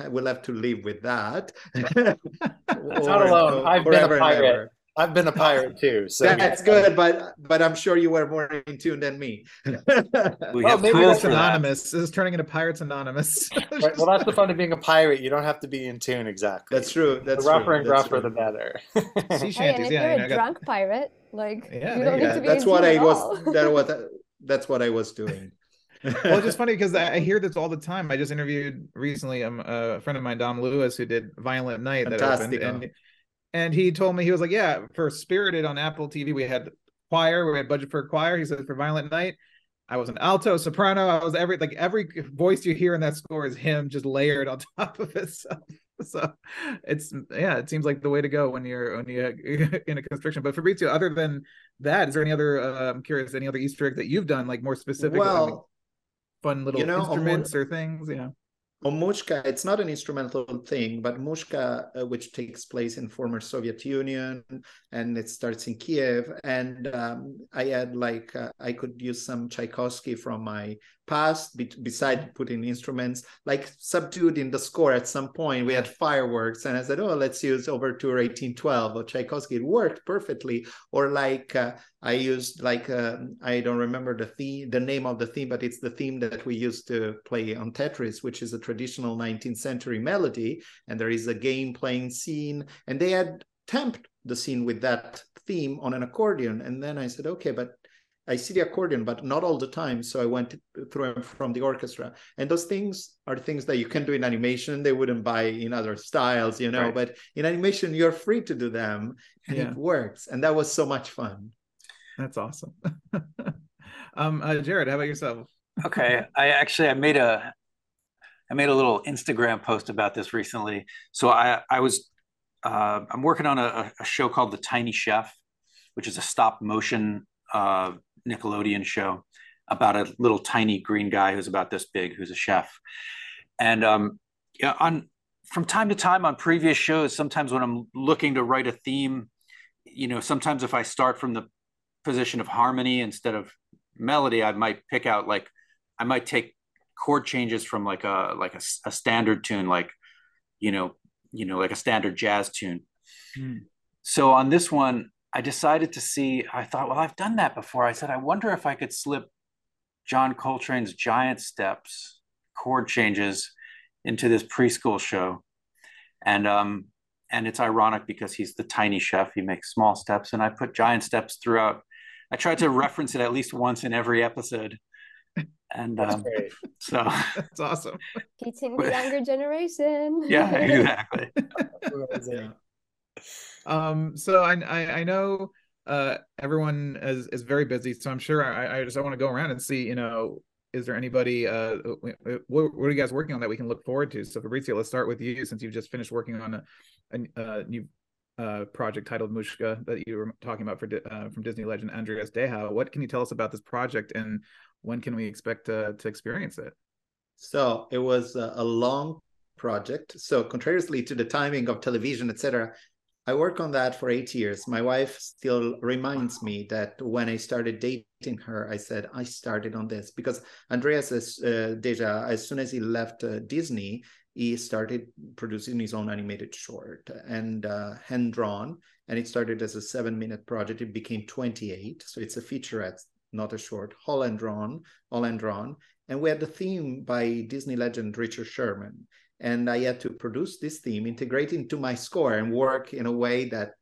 I will have to live with that. [LAUGHS] It's not [LAUGHS] alone. I've been a pirate. Ever. I've been a pirate too, so That's good, but but I'm sure you were more in tune than me. [LAUGHS] We Well, have maybe tools Pirates for that. Anonymous. This is turning into Pirates Anonymous. [LAUGHS] Right, well, that's the fun of being a pirate. You don't have to be in tune exactly. That's true. That's the rougher true. and That's gruffer, true. the better. sea [LAUGHS] Hey, and if yeah. you're you know, I a got- drunk pirate, like Yeah, you don't you need go. to be that's in what tune I at was. That what that's what I was doing. well, it's just funny because I I hear this all the time. I just interviewed recently um, a friend of mine, Dom Lewis, who did Violent Night that opened, Fantastico. and and he told me he was like, yeah, for Spirited on Apple TV, we had choir, we had budget for a choir. He said for Violent Night, I was an alto, soprano. I was every like every voice you hear in that score is him just layered on [LAUGHS] top of itself. So it's yeah, it seems like the way to go when you're when you're [LAUGHS] in a constriction. But Fabrizio, other than that, is there any other? Uh, I'm curious, any other Easter egg that you've done, like more specific? Well, fun little you know, instruments or things yeah on Mushka, it's not an instrumental thing, but Mushka, uh, which takes place in former Soviet Union, and it starts in Kiev. And um, I had like uh, I could use some Tchaikovsky from my past, be- beside putting instruments like subdued in the score. At some point, we had fireworks, and I said, "Oh, let's use Overture 1812 or Tchaikovsky." It worked perfectly. Or like uh, I used like uh, I don't remember the theme, the name of the theme, but it's the theme that we used to play on Tetris, which is a traditional 19th century melody, and there is a game playing scene, and they had temped the scene with that theme on an accordion, and then I said, okay, but I see the accordion, but not all the time. So I went through them from the orchestra, and those things are things that you can do in animation. They wouldn't buy in other styles, you know. Right. But in animation, you're free to do them, and Yeah. it works, and that was so much fun. that's awesome [LAUGHS] um uh, jared how about yourself Okay, I actually I made a I made a little Instagram post about this recently. So I I was uh, I'm working on a, a show called The Tiny Chef, which is a stop motion uh, Nickelodeon show about a little tiny green guy who's about this big, who's a chef. And um, yeah, on from time to time on previous shows, sometimes when I'm looking to write a theme, you know, sometimes if I start from the position of harmony instead of melody, I might pick out like I might take chord changes from like a like a, a standard tune, like you know, you know, like a standard jazz tune. Hmm. So on this one, I decided to see. I thought, well, I've done that before. I said, I wonder if I could slip John Coltrane's Giant Steps chord changes into this preschool show, and um, and it's ironic because he's the tiny chef. He makes small steps, and I put giant steps throughout. I tried to [LAUGHS] reference it at least once in every episode, and um, great. so [LAUGHS] that's awesome Teaching the younger generation. yeah, [LAUGHS] exactly. Amazing. Um so i i, I know uh everyone is is very busy so i'm sure i i just i want to go around and see you know is there anybody uh what, what are you guys working on that we can look forward to so fabrizio let's start with you since you've just finished working on a, a, a new uh project titled mushka that you were talking about for uh, from disney legend andreas Deja what can you tell us about this project and when can we expect uh, to experience it So it was a, long project. So contrariously to the timing of television, etc., I work on that for eight years. My wife still reminds me that when I started dating her, I said I started on this because Andreas is uh, deja. As soon as he left uh, Disney, he started producing his own animated short and uh, hand drawn. And it started as a seven minute project. It became 28. So it's a featurette, not a short, all hand drawn, all hand drawn. And we had the theme by Disney legend Richard Sherman and I had to produce this theme, integrate into my score, and work in a way that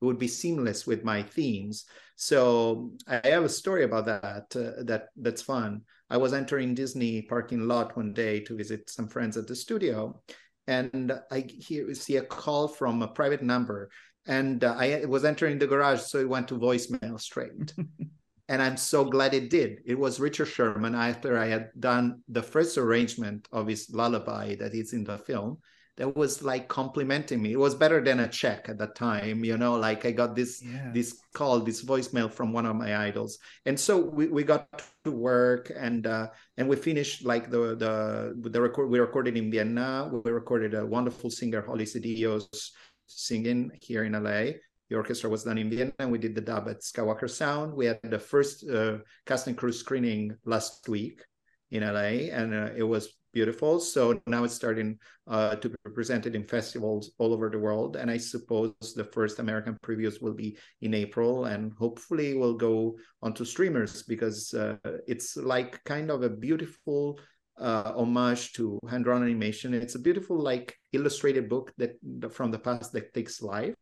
would be seamless with my themes. So I have a story about that. Uh, that that's fun. I was entering Disney parking lot one day to visit some friends at the studio, and I hear see a call from a private number, and uh, I was entering the garage, so it went to voicemail straight. [LAUGHS] and I'm so glad it did. It was Richard Sherman after I had done the first arrangement of his lullaby that is in the film. That was like complimenting me. It was better than a check at that time, you know. Like I got this yeah. this call, this voicemail from one of my idols, and so we, we got to work and uh, and we finished like the the the record. We recorded in Vienna. We recorded a wonderful singer, Holly Sedillos, singing here in LA the orchestra was done in Vienna, and we did the dub at Skywalker Sound. We had the first uh, cast and crew screening last week in LA, and uh, it was beautiful. So now it's starting uh, to be presented in festivals all over the world, and I suppose the first American previews will be in April, and hopefully will go onto streamers because uh, it's like kind of a beautiful uh, homage to hand-drawn animation. It's a beautiful, like illustrated book that from the past that takes life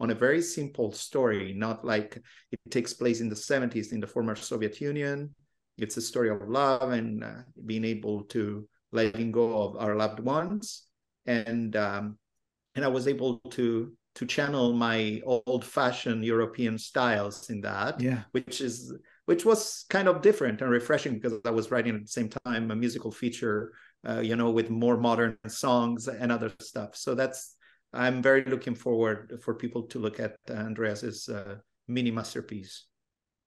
on a very simple story, not like it takes place in the 70s in the former Soviet Union. It's a story of love and uh, being able to letting go of our loved ones. And um, and I was able to to channel my old-fashioned European styles in that, yeah. which is which was kind of different and refreshing because I was writing at the same time a musical feature, uh, you know, with more modern songs and other stuff. So that's I'm very looking forward for people to look at Andreas's uh, mini masterpiece.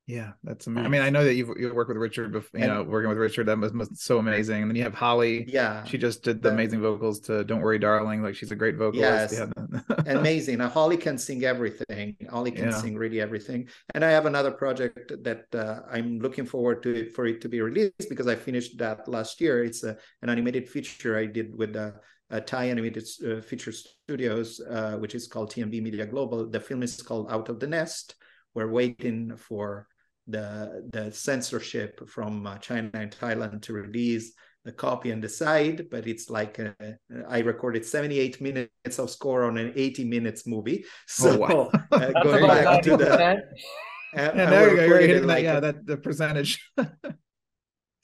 Yeah, that's amazing. I mean, I know that you've you worked with Richard, before, you and, know, working with Richard, that was, was, so amazing. And then you have Holly. Yeah, she just did the amazing vocals to "Don't Worry, Darling." Like she's a great vocalist. Yes, [LAUGHS] amazing. Now, Holly can sing everything. Holly can yeah. sing really everything. And I have another project that uh, I'm looking forward to for it to be released because I finished that last year. It's a, an animated feature I did with the uh, Thai animated uh, feature studios, uh, which is called T&B Media Global. The film is called Out of the Nest. We're waiting for the the censorship from uh, China and Thailand to release the copy and decide. But it's like a, I recorded 78 minutes of score on an 80 minutes movie. So oh, wow. Uh, [LAUGHS] going back to the. yeah, there you go. You're hitting like that, yeah, that the percentage. [LAUGHS]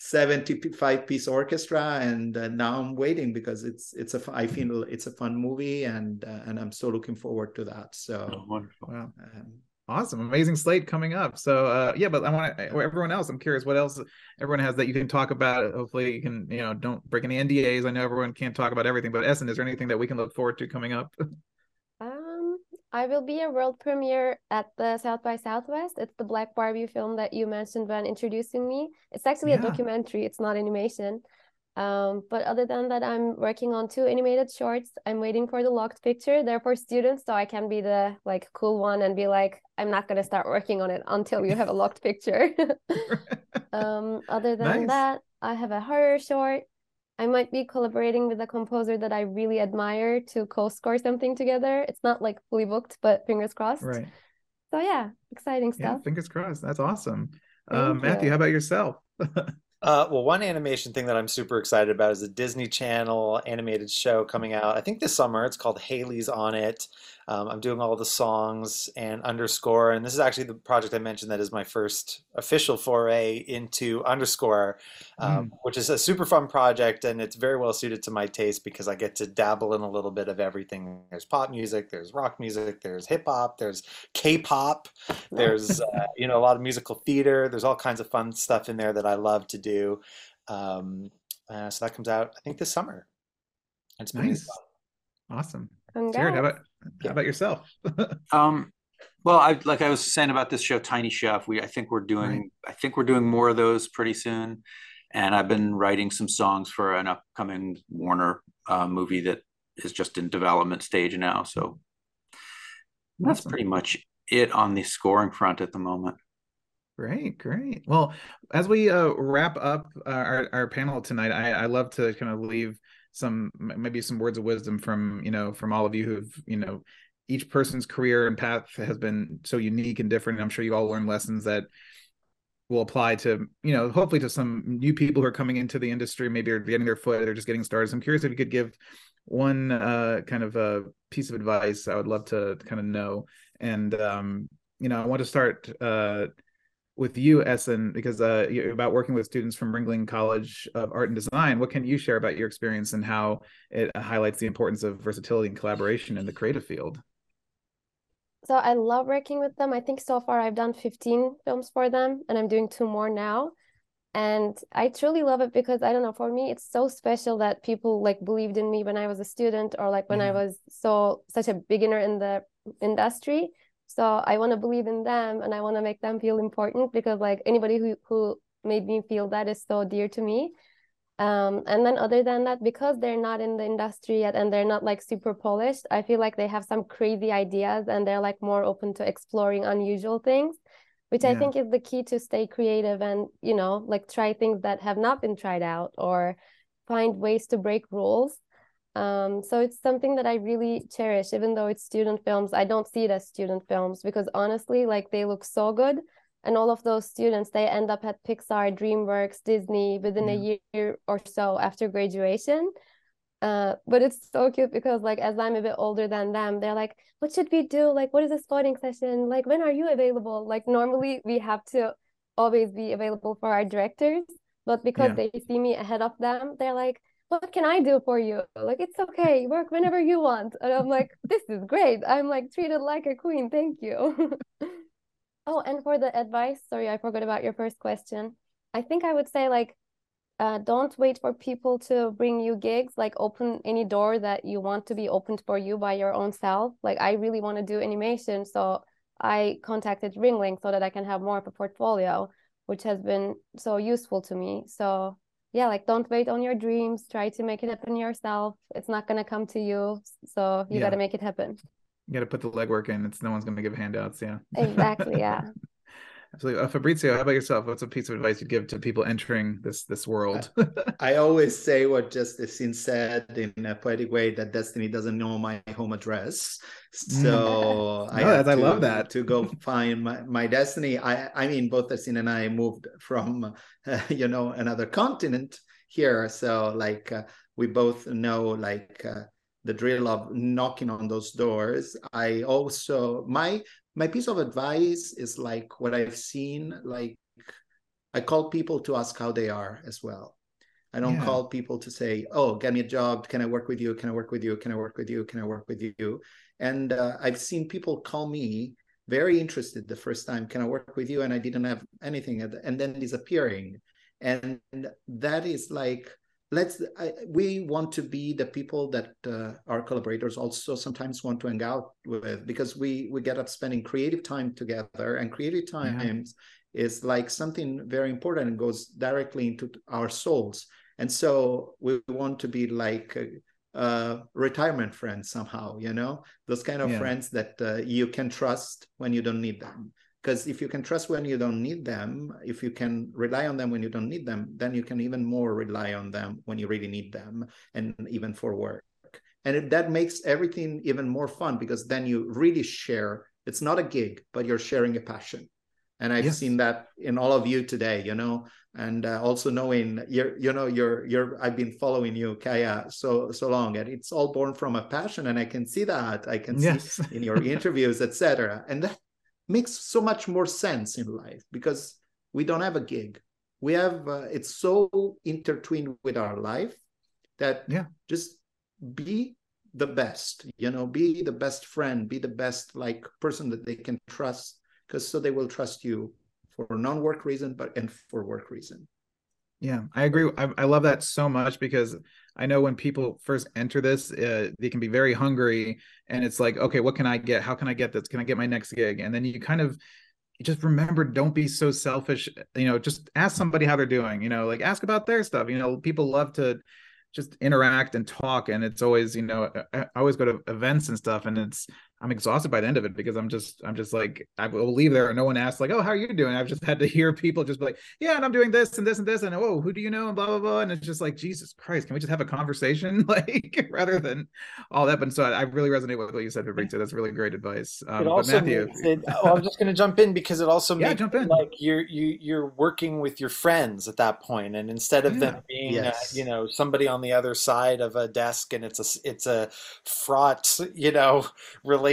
75 piece orchestra and uh, now i'm waiting because it's it's a i feel it's a fun movie and uh, and i'm so looking forward to that so oh, wonderful. wow. Um, awesome. Amazing slate coming up. So uh yeah but i want to everyone else i'm curious what else everyone has that you can talk about? Hopefully you can you know don't break any ndas i know everyone can't talk about everything but Esin is there anything that we can look forward to coming up [LAUGHS] I will be a world premiere at the South by Southwest. It's the Black Barbie film that you mentioned when introducing me. It's actually yeah. a documentary, it's not animation. Um, but other than that, I'm working on two animated shorts. I'm waiting for the locked picture. They're for students, so I can be the like cool one and be like, I'm not gonna start working on it until you have a locked picture. [LAUGHS] [LAUGHS] um, other than nice. that, I have a horror short I might be collaborating with a composer that I really admire to co-score something together. It's not like fully booked, but fingers crossed. Right. So yeah, exciting stuff. Yeah, fingers crossed. That's awesome. Uh, Matthew, how about yourself? [LAUGHS] Uh, well, one animation thing that I'm super excited about is a Disney Channel animated show coming out. I think this summer. It's called Hailey's on It. Um, I'm doing all the songs and underscore, and this is actually the project I mentioned that is my first official foray into underscore, um, mm. which is a super fun project, and it's very well suited to my taste because I get to dabble in a little bit of everything. There's pop music, there's rock music, there's hip hop, there's K-pop, there's [LAUGHS] uh, you know a lot of musical theater. There's all kinds of fun stuff in there that I love to do. Um, uh, so that comes out I think this summer. It's nice. Awesome. Congrats. Jared, how about how about yourself? [LAUGHS] um, well, I like I was saying about this show, Tiny Chef. We I think we're doing right. I think we're doing more of those pretty soon, and I've been writing some songs for an upcoming Warner uh, movie that is just in development stage now. So that's Awesome. pretty much it on the scoring front at the moment. Great, great. Well, as we uh, wrap up uh, our our panel tonight, I I love to kind of leave some maybe some words of wisdom from you know from all of you who've you know each person's career and path has been so unique and different. I'm sure you all learned lessons that will apply to you know hopefully to some new people who are coming into the industry, maybe are getting their foot or just getting started. So I'm curious if you could give one uh, kind of a piece of advice. I would love to kind of know. And um, you know, I want to start. Uh, with you, Esin, because uh, you, about working with students from Ringling College of Art and Design. What can you share about your experience and how it highlights the importance of versatility and collaboration in the creative field? So I love working with them. I think so far I've done 15 films for them, and I'm doing two more now. And I truly love it because I don't know, for me, it's so special that people like believed in me when I was a student or like when I was so such a beginner in the industry. So I want to believe in them and I want to make them feel important because like anybody who who made me feel that is so dear to me. Um, and then other than that, because they're not in the industry yet and they're not like super polished, I feel like they have some crazy ideas and they're like more open to exploring unusual things, which I think is the key to stay creative and, you know, like try things that have not been tried out or find ways to break rules. Um, so it's something that I really cherish, even though it's student films. I don't see it as student films because honestly, like they look so good. And all of those students, they end up at Pixar, DreamWorks, Disney within a year or so after graduation. Uh, but it's so cute because like as I'm a bit older than them, they're like, what should we do? Like, what is this coding session? Like, when are you available? Like normally we have to always be available for our directors, but because Yeah. they see me ahead of them, they're like, what can I do for you? Like, it's okay, work whenever you want. And I'm like, this is great. I'm like treated like a queen. Thank you. [LAUGHS] Oh, and for the advice, sorry, I forgot about your first question. I think I would say like uh, don't wait for people to bring you gigs, like open any door that you want to be opened for you by your own self. Like I really want to do animation, so I contacted Ringling so that I can have more of a portfolio, which has been so useful to me. So yeah, like don't wait on your dreams. Try to make it happen yourself. It's not gonna come to you, so you Yeah. gotta make it happen. You got to put the legwork in. It's no one's going to give handouts. Yeah. Exactly, yeah. [LAUGHS] Absolutely. Uh, Fabrizio, how about yourself? What's a piece of advice you'd give to people entering this this world? I [LAUGHS] always say what Justine said in a poetic way that destiny doesn't know my home address. So I, No, I to, love that. to go find my, my destiny. I I mean, both Justine and I moved from uh, [LAUGHS] you know another continent here, so like uh, we both know like uh, the drill of knocking on those doors. I also my my piece of advice is like what I've seen like I call people to ask how they are as well. I don't Yeah. call people to say, "Oh, get me a job. Can I work with you? Can I work with you? Can I work with you? Can I work with you?" And uh, I've seen people call me very interested the first time. Can I work with you? And I didn't have anything, and and then disappearing. And that is like, let's. I, we want to be the people that uh, our collaborators also sometimes want to hang out with because we we get up spending creative time together, and creative times is like something very important and goes directly into our souls. And so we want to be like a, a retirement friends somehow, you know, those kind of Yeah. friends that uh, you can trust when you don't need them. Because if you can trust when you don't need them, if you can rely on them when you don't need them, then you can even more rely on them when you really need them and even for work. And it, that makes everything even more fun because then you really share. It's not a gig, but you're sharing a passion and I've Yes. seen that in all of you today, you know, and uh, also knowing you're, you know, you're, you're, I've been following you, Kaya, so so long, and it's all born from a passion, and I can see that, I can yes. see in your interviews, etc., and that makes so much more sense in life because we don't have a gig, we have, uh, it's so intertwined with our life that Yeah. just be the best, you know, be the best friend, be the best like person that they can trust because so they will trust you for non-work reason but and for work reason Yeah, I agree. I, I love that so much because I know when people first enter this, uh, they can be very hungry, and it's like, okay, what can I get? How can I get this? Can I get my next gig? And then you kind of just remember, don't be so selfish. You know, just ask somebody how they're doing. You know, like ask about their stuff. You know, people love to just interact and talk and it's always you know I, always go to events and stuff and it's i'm exhausted by the end of it because i'm just i'm just like i will leave there and no one asks like oh how are you doing i've just had to hear people just be like yeah and i'm doing this and this and this and oh who do you know and blah blah blah and it's just like jesus christ can we just have a conversation [LAUGHS] like rather than all that but so i really resonate with what you said Fabrizio. that's really great advice um, also Matthew, it, oh, i'm just going to jump in because it also [LAUGHS] yeah, makes jump in. like you're you, you're working with your friends at that point and instead of yeah. them being yes. uh, you know somebody on the other side of a desk and it's a it's a fraught you know relationship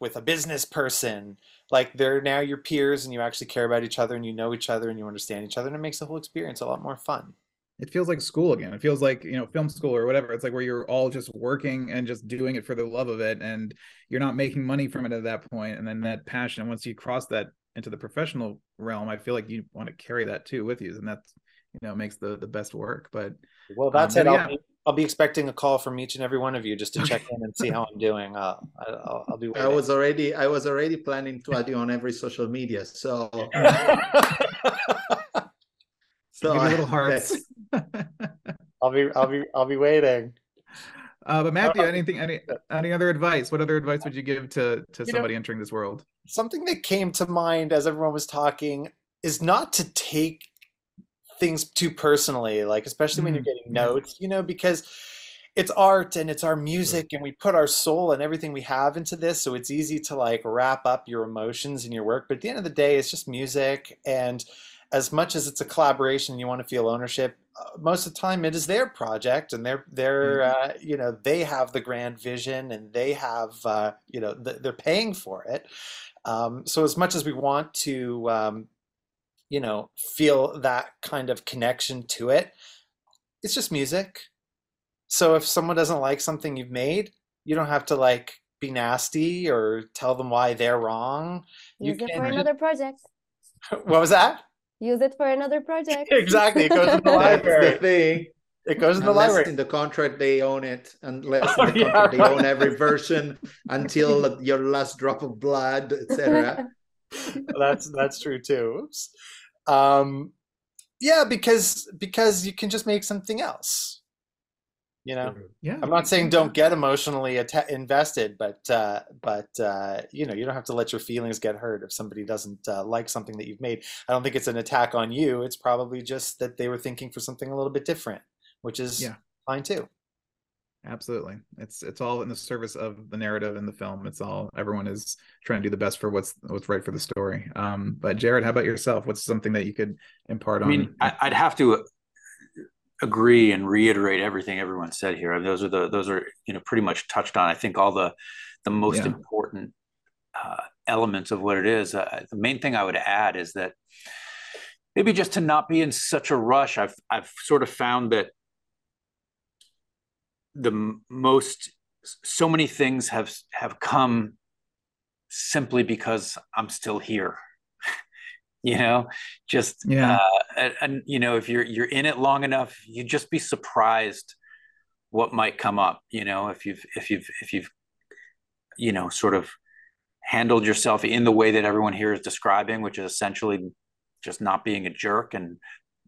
with a business person like they're now your peers and you actually care about each other and you know each other and you understand each other and it makes the whole experience a lot more fun it feels like school again. It feels like, you know, film school or whatever. It's like where you're all just working and just doing it for the love of it. And you're not making money from it at that point. And then that passion, once you cross that into the professional realm, I feel like you want to carry that too with you. And that's, you know, makes the, the best work. But well, that's um, it. Be, I'll be expecting a call from each and every one of you just to check in and see how I'm doing. Uh, I'll, I'll be. Waiting. I was already, I was already planning to add you on every social media. So. [LAUGHS] so little hearts. I'll be, I'll be, I'll be waiting. Uh, but Matthew, uh, anything, any, any other advice? What other advice would you give to to somebody know, entering this world? Something that came to mind as everyone was talking is not to take things too personally, like especially when you're mm, getting notes, you know, because it's art and it's our music and we put our soul and everything we have into this so it's easy to like wrap up your emotions in your work but at the end of the day it's just music and as much as it's a collaboration, you want to feel ownership. Uh, most of the time, it is their project, and they're they're mm-hmm. uh, you know they have the grand vision, and they have uh, you know th- they're paying for it. Um, so as much as we want to um, you know feel that kind of connection to it, it's just music. So if someone doesn't like something you've made, you don't have to like be nasty or tell them why they're wrong. Use you it can... for another project. [LAUGHS] What was that? use it for another project. [LAUGHS] exactly. It goes in the library. That's the thing. It goes in the unless library. in the contract they own it, unless [LAUGHS] oh, in the oh, contract yeah, they own every version until your last drop of blood, etc. that's that's true too. Oops. Um, yeah, because because you can just make something else you know? Yeah i'm not saying don't get emotionally att- invested but uh, but uh, you know you don't have to let your feelings get hurt if somebody doesn't uh, like something that you've made. I don't think it's an attack on you. It's probably just that they were thinking for something a little bit different which is yeah. fine too absolutely it's it's all in the service of the narrative and the film it's all everyone is trying to do the best for what's what's right for the story um but jared how about yourself what's something that you could impart on I mean, on i'd have to agree and reiterate everything everyone said here. I mean, Those are the those are you know pretty much touched on. I think all the the most yeah. important uh, elements of what it is. Uh, the main thing I would add is that maybe just to not be in such a rush. I've I've sort of found that the most so many things have have come simply because I'm still here. [LAUGHS] You know just yeah. uh, and, you know if you're you're in it long enough you'd just be surprised what might come up you know if you've if you've if you've you know sort of handled yourself in the way that everyone here is describing which is essentially just not being a jerk and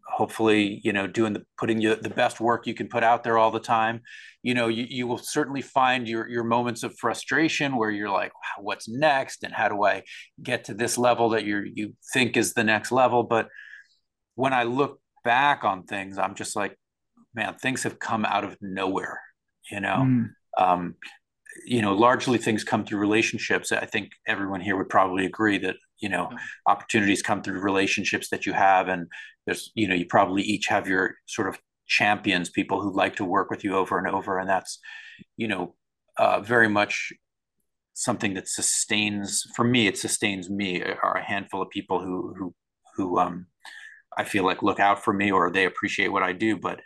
hopefully you know doing the putting you the best work you can put out there all the time you know you, you will certainly find your your moments of frustration where you're like wow, what's next? And how do i get to this level that you you think is the next level? But when i look back on things i'm just like man things have come out of nowhere you know? Mm. um, you know largely things come through relationships. I think everyone here would probably agree that you know opportunities come through relationships that you have and there's you know you probably each have your sort of champions people who like to work with you over and over and that's you know uh, very much something that sustains for me it sustains me are a handful of people who who who um i feel like look out for me or they appreciate what i do but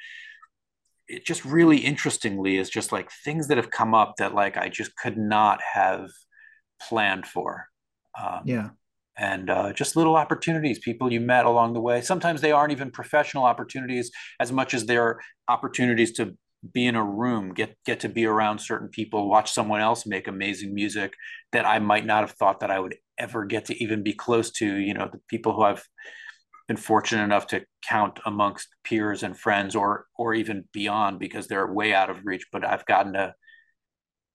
it just really interestingly is just like things that have come up that like i just could not have planned for um, yeah and uh, just little opportunities, people you met along the way. Sometimes they aren't even professional opportunities as much as they're opportunities to be in a room, get get to be around certain people, watch someone else make amazing music that I might not have thought that I would ever get to even be close to. You know, the people who I've been fortunate enough to count amongst peers and friends or or even beyond because they're way out of reach but i've gotten to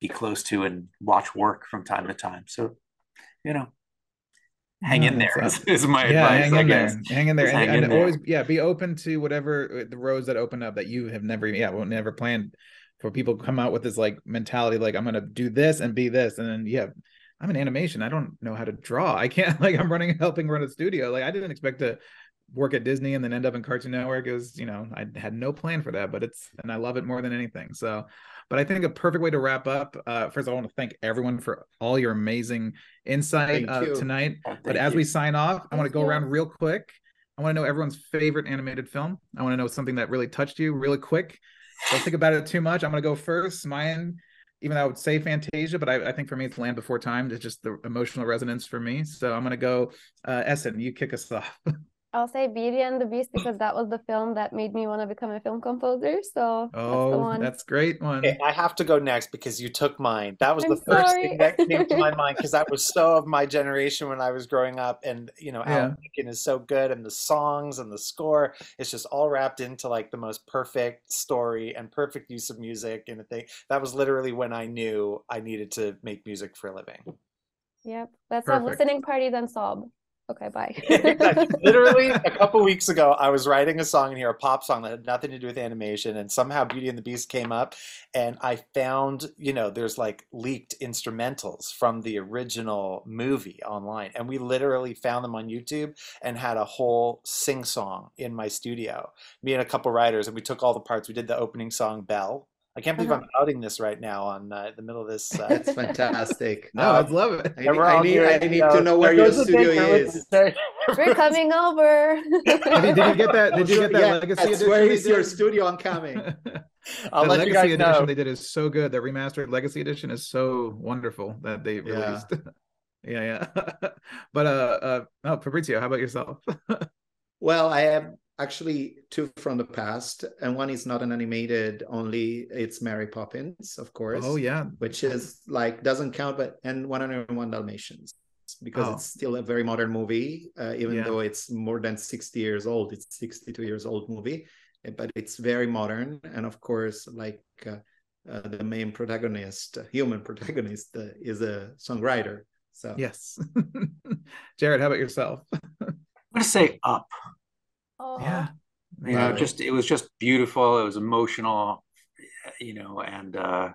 be close to and watch work from time to time so you know hang in there is, [LAUGHS] is my yeah, advice hang i in guess. There hang in there Just and, hang in and there. always yeah be open to whatever uh, the roads that open up that you have never yeah will never planned for. People to come out with this like mentality like i'm gonna do this and be this and then yeah i'm an animation. I don't know how to draw. I can't [LAUGHS] like i'm running helping run a studio. Like i didn't expect to work at disney and then end up in cartoon network it was you know i had no plan for that but it's and i love it more than anything. So but i think a perfect way to wrap up uh first i want to thank everyone for all your amazing insight uh, tonight Oh, but as you. we sign off, I want to go you. around real quick. I want to know everyone's favorite animated film. I want to know something that really touched you really quick. Don't think about it too much. I'm going to go first. Mine, even though I would say Fantasia, but I, I think for me it's Land Before Time. It's just the emotional resonance for me. So I'm going to go uh, Esin. You kick us off. [LAUGHS] I'll say Beauty and the Beast because that was the film that made me want to become a film composer. So that's the oh, one. that's great one. Okay, I have to go next because you took mine. That was I'm the first sorry. thing that came to my [LAUGHS] mind because that was so of my generation when I was growing up. And you know, Yeah. Alan Menken is so good, and the songs and the score, it's just all wrapped into like the most perfect story and perfect use of music and a thing. That was literally when I knew I needed to make music for a living. Yep. Let's have listening party then sob. Okay, bye. [LAUGHS] [LAUGHS] Literally a couple weeks ago, I was writing a song in here, a pop song that had nothing to do with animation, and somehow Beauty and the Beast came up, and I found, you know, there's like leaked instrumentals from the original movie online, and we literally found them on YouTube and had a whole sing song in my studio. Me and a couple writers, and we took all the parts. We did the opening song, Belle. I can't believe Uh-huh. I'm outing this right now on uh, the middle of this. Uh, That's fantastic. [LAUGHS] No, I Um, love it. I, need- I need, I need to know where your studio thing, I was is. [LAUGHS] We're coming over. Did you, did you get that? Did you get that Yeah, legacy that's edition? where they is your did? studio on coming? [LAUGHS] I'll the let legacy you guys edition know. they did is so good. The remastered legacy edition is so wonderful that they released. yeah, yeah. but uh, uh, oh, Fabrizio, how about yourself? Well, I have actually two from the past, and one is not an animated only. It's Mary Poppins, of course. oh yeah, which is like doesn't count, but and 101 Dalmatians because Oh. it's still a very modern movie, uh, even Yeah. though it's more than 60 years old. It's 62 years old movie, uh, but it's very modern, and of course, like uh, uh, the main protagonist, uh, human [LAUGHS] protagonist, uh, is a songwriter. So yes. [LAUGHS] Jared, how about yourself? [LAUGHS] i'm gonna say up Oh, Yeah, you know just it was just beautiful it was emotional you know and uh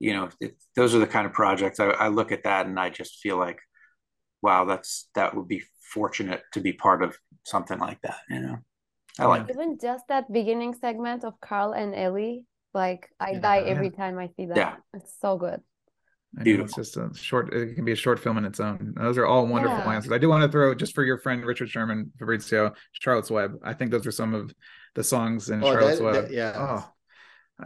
you know it, those are the kind of projects I, I look at that and i just feel like wow that's that would be fortunate to be part of something like that you know i like it. Even just that beginning segment of Carl and Ellie, like I Yeah, die yeah. every time I see that. Yeah. It's so good. I know, Beautiful. It's just a short. It can be a short film in its own. Those are all wonderful Yeah. answers. I do want to throw just for your friend Richard Sherman, Fabrizio, Charlotte's Web. I think those are some of the songs in Oh, Charlotte's that- Web. that- yeah. Oh,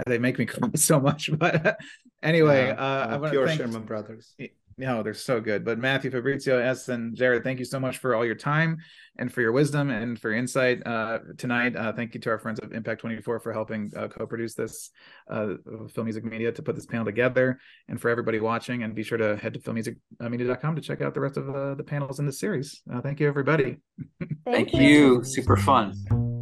they make me [LAUGHS] cry so much. But [LAUGHS] anyway, Yeah, uh, I uh, want to thank Sherman Brothers. No, they're so good. But Matthew, Fabrizio, S, and Jared, thank you so much for all your time and for your wisdom and for your insight uh, tonight. Uh, thank you to our friends of Impact 24 for helping uh, co-produce this uh, Film Music Media to put this panel together, and for everybody watching. And be sure to head to filmmusicmedia.com to check out the rest of uh, the panels in the series. Uh, thank you, everybody. thank you super fun